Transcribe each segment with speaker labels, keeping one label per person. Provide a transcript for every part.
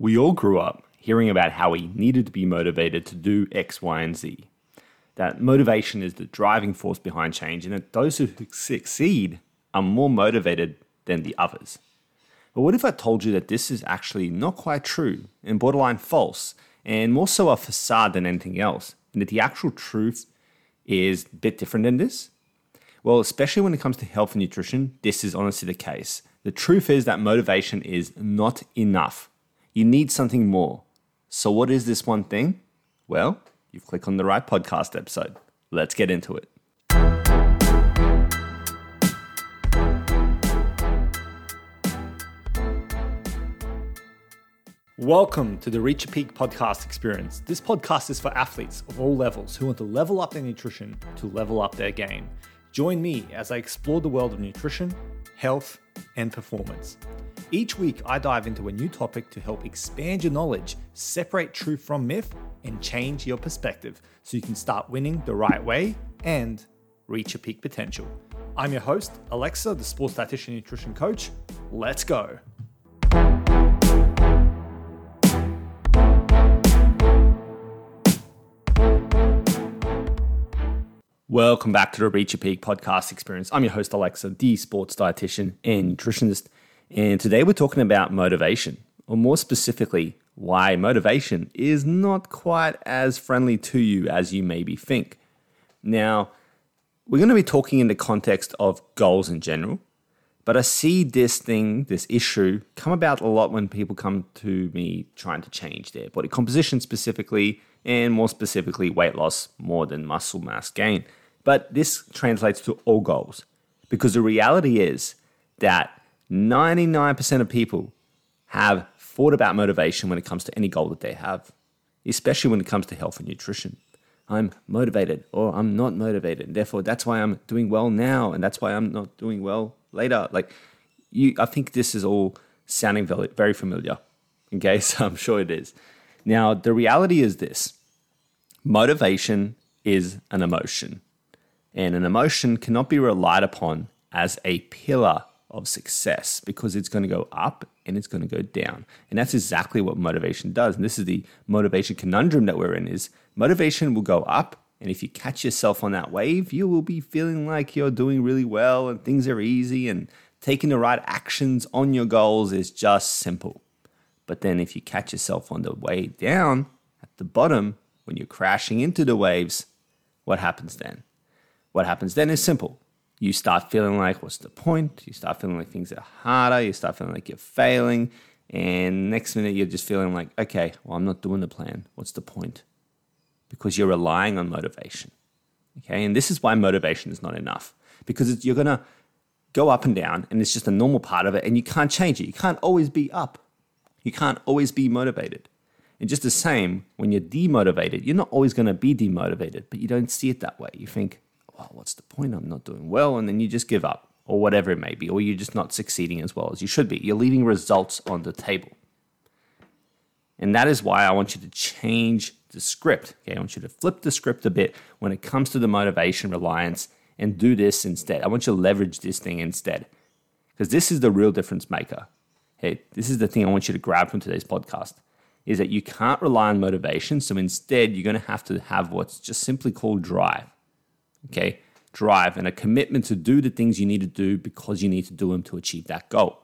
Speaker 1: We all grew up hearing about how we needed to be motivated to do X, Y, and Z. That motivation is the driving force behind change, and that those who succeed are more motivated than the others. But what if I told you that this is actually not quite true and borderline false, and more so a facade than anything else, and that the actual truth is a bit different than this? Well, especially when it comes to health and nutrition, this is honestly the case. The truth is that motivation is not enough. You need something more. So, what is this one thing? Well, you've clicked on the right podcast episode. Let's get into it. Welcome to the Reach Your Peak podcast experience. This podcast is for athletes of all levels who want to level up their nutrition to level up their game. Join me as I explore the world of nutrition, health, and performance. Each week, I dive into a new topic to help expand your knowledge, separate truth from myth, and change your perspective so you can start winning the right way and reach your peak potential. I'm your host, Aleksa, the sports dietitian and nutrition coach. Let's go. Welcome back to the Reach Your Peak podcast experience. I'm your host, Aleksa, the sports dietitian and nutritionist. And today we're talking about motivation, or more specifically, why motivation is not quite as friendly to you as you maybe think. Now, we're going to be talking in the context of goals in general, but I see this thing, this issue, come about a lot when people come to me trying to change their body composition specifically, and more specifically, weight loss more than muscle mass gain. But this translates to all goals because the reality is that 99% of people have thought about motivation when it comes to any goal that they have, especially when it comes to health and nutrition. I'm motivated or I'm not motivated. Therefore, that's why I'm doing well now and that's why I'm not doing well later. Like you I think this is all sounding very, familiar. Okay, so I'm sure it is. Now, the reality is this. Motivation is an emotion. And an emotion cannot be relied upon as a pillar of success because it's going to go up and it's going to go down. And that's exactly what motivation does. And this is the motivation conundrum that we're in is motivation will go up and if you catch yourself on that wave, you will be feeling like you're doing really well and things are easy and taking the right actions on your goals is just simple. But then if you catch yourself on the way down at the bottom when you're crashing into the waves, what happens then? What happens then is simple. You start feeling like, what's the point? You start feeling like things are harder. You start feeling like you're failing. And next minute, you're just feeling like, okay, well, I'm not doing the plan. What's the point? Because you're relying on motivation. Okay. And this is why motivation is not enough because you're going to go up and down and it's just a normal part of it and you can't change it. You can't always be up. You can't always be motivated. And just the same, when you're demotivated, you're not always going to be demotivated, but you don't see it that way. You think, well, what's the point? I'm not doing well. And then you just give up, or whatever it may be, or you're just not succeeding as well as you should be. You're leaving results on the table. And that is why I want you to change the script. Okay, I want you to flip the script a bit when it comes to the motivation reliance and do this instead. I want you to leverage this thing instead. Because this is the real difference maker. Hey, this is the thing I want you to grab from today's podcast is that you can't rely on motivation. So instead, you're going to have to have what's just simply called drive okay, drive and a commitment to do the things you need to do because you need to do them to achieve that goal.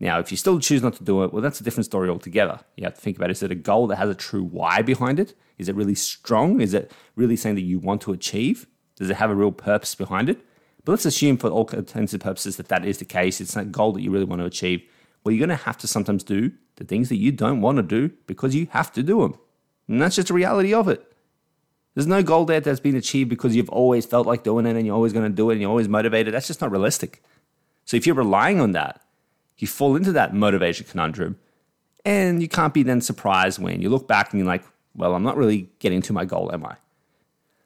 Speaker 1: Now, if you still choose not to do it, well, that's a different story altogether. You have to think about is it a goal that has a true why behind it? Is it really strong? Is it really something that you want to achieve? Does it have a real purpose behind it? But let's assume, for all intents and purposes, that that is the case. It's a goal that you really want to achieve. Well, you're going to have to sometimes do the things that you don't want to do because you have to do them. And that's just the reality of it. There's no goal there that's been achieved because you've always felt like doing it and you're always going to do it and you're always motivated. That's just not realistic. So if you're relying on that, you fall into that motivation conundrum and you can't be then surprised when you look back and you're like, well, I'm not really getting to my goal, am I?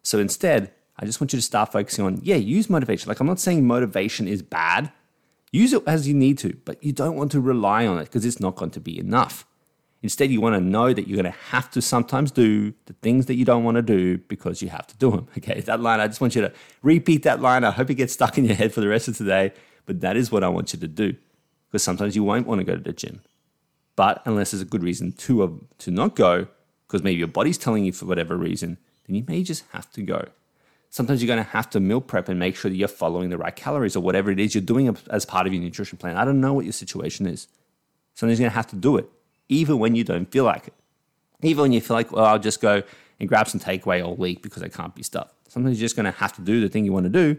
Speaker 1: So instead, I just want you to start focusing on, yeah, use motivation. Like I'm not saying motivation is bad. Use it as you need to, but you don't want to rely on it because it's not going to be enough. Instead, you want to know that you're going to have to sometimes do the things that you don't want to do because you have to do them. Okay, that line, I just want you to repeat that line. I hope it gets stuck in your head for the rest of today, but that is what I want you to do because sometimes you won't want to go to the gym. But unless there's a good reason to, uh, to not go, because maybe your body's telling you for whatever reason, then you may just have to go. Sometimes you're going to have to meal prep and make sure that you're following the right calories or whatever it is you're doing as part of your nutrition plan. I don't know what your situation is. Sometimes you're going to have to do it, even when you don't feel like it. Even when you feel like, well, I'll just go and grab some takeaway all week because I can't be stuffed. Sometimes you're just going to have to do the thing you want to do,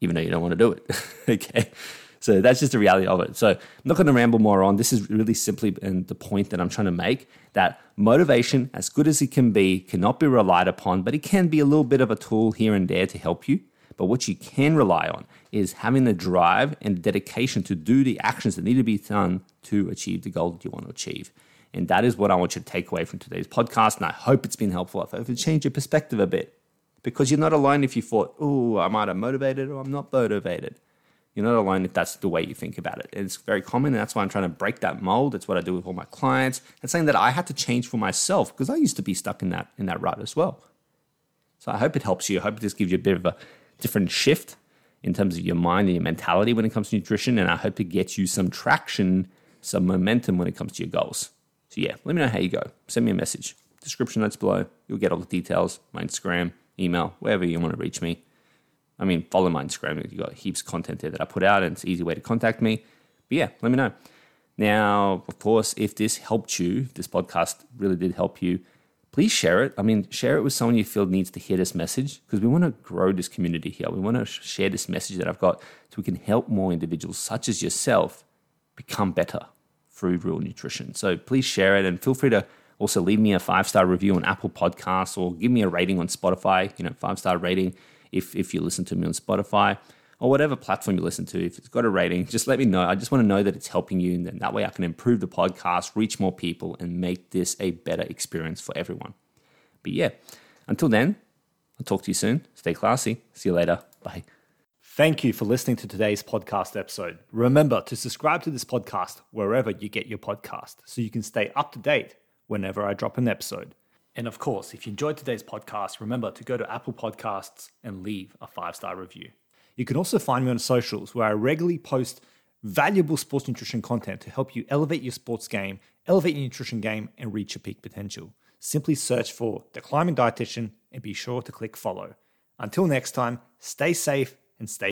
Speaker 1: even though you don't want to do it. okay. So that's just the reality of it. So I'm not going to ramble more on. This is really simply and the point that I'm trying to make that motivation, as good as it can be, cannot be relied upon, but it can be a little bit of a tool here and there to help you. But what you can rely on is having the drive and dedication to do the actions that need to be done to achieve the goal that you want to achieve. And that is what I want you to take away from today's podcast. And I hope it's been helpful. I hope it changed your perspective a bit because you're not alone if you thought, oh, I'm either motivated or I'm not motivated. You're not alone if that's the way you think about it. It's very common, and that's why I'm trying to break that mold. That's what I do with all my clients. And saying that I had to change for myself because I used to be stuck in that in that rut as well. So I hope it helps you. I hope this gives you a bit of a different shift in terms of your mind and your mentality when it comes to nutrition. And I hope it gets you some traction, some momentum when it comes to your goals. So yeah, let me know how you go. Send me a message. Description notes below. You'll get all the details. My Instagram, email, wherever you want to reach me. I mean, follow my Instagram. You've got heaps of content there that I put out, and it's an easy way to contact me. But yeah, let me know. Now, of course, if this helped you, if this podcast really did help you, please share it. I mean, share it with someone you feel needs to hear this message because we want to grow this community here. We want to share this message that I've got so we can help more individuals such as yourself become better through real nutrition. So please share it and feel free to also leave me a five star review on Apple Podcasts or give me a rating on Spotify, you know, five star rating if, if you listen to me on Spotify or whatever platform you listen to. If it's got a rating, just let me know. I just want to know that it's helping you. And then that way I can improve the podcast, reach more people, and make this a better experience for everyone. But yeah, until then, I'll talk to you soon. Stay classy. See you later. Bye.
Speaker 2: Thank you for listening to today's podcast episode. Remember to subscribe to this podcast wherever you get your podcast so you can stay up to date whenever I drop an episode. And of course, if you enjoyed today's podcast, remember to go to Apple Podcasts and leave a five star review. You can also find me on socials where I regularly post valuable sports nutrition content to help you elevate your sports game, elevate your nutrition game, and reach your peak potential. Simply search for The Climbing Dietitian and be sure to click follow. Until next time, stay safe and stay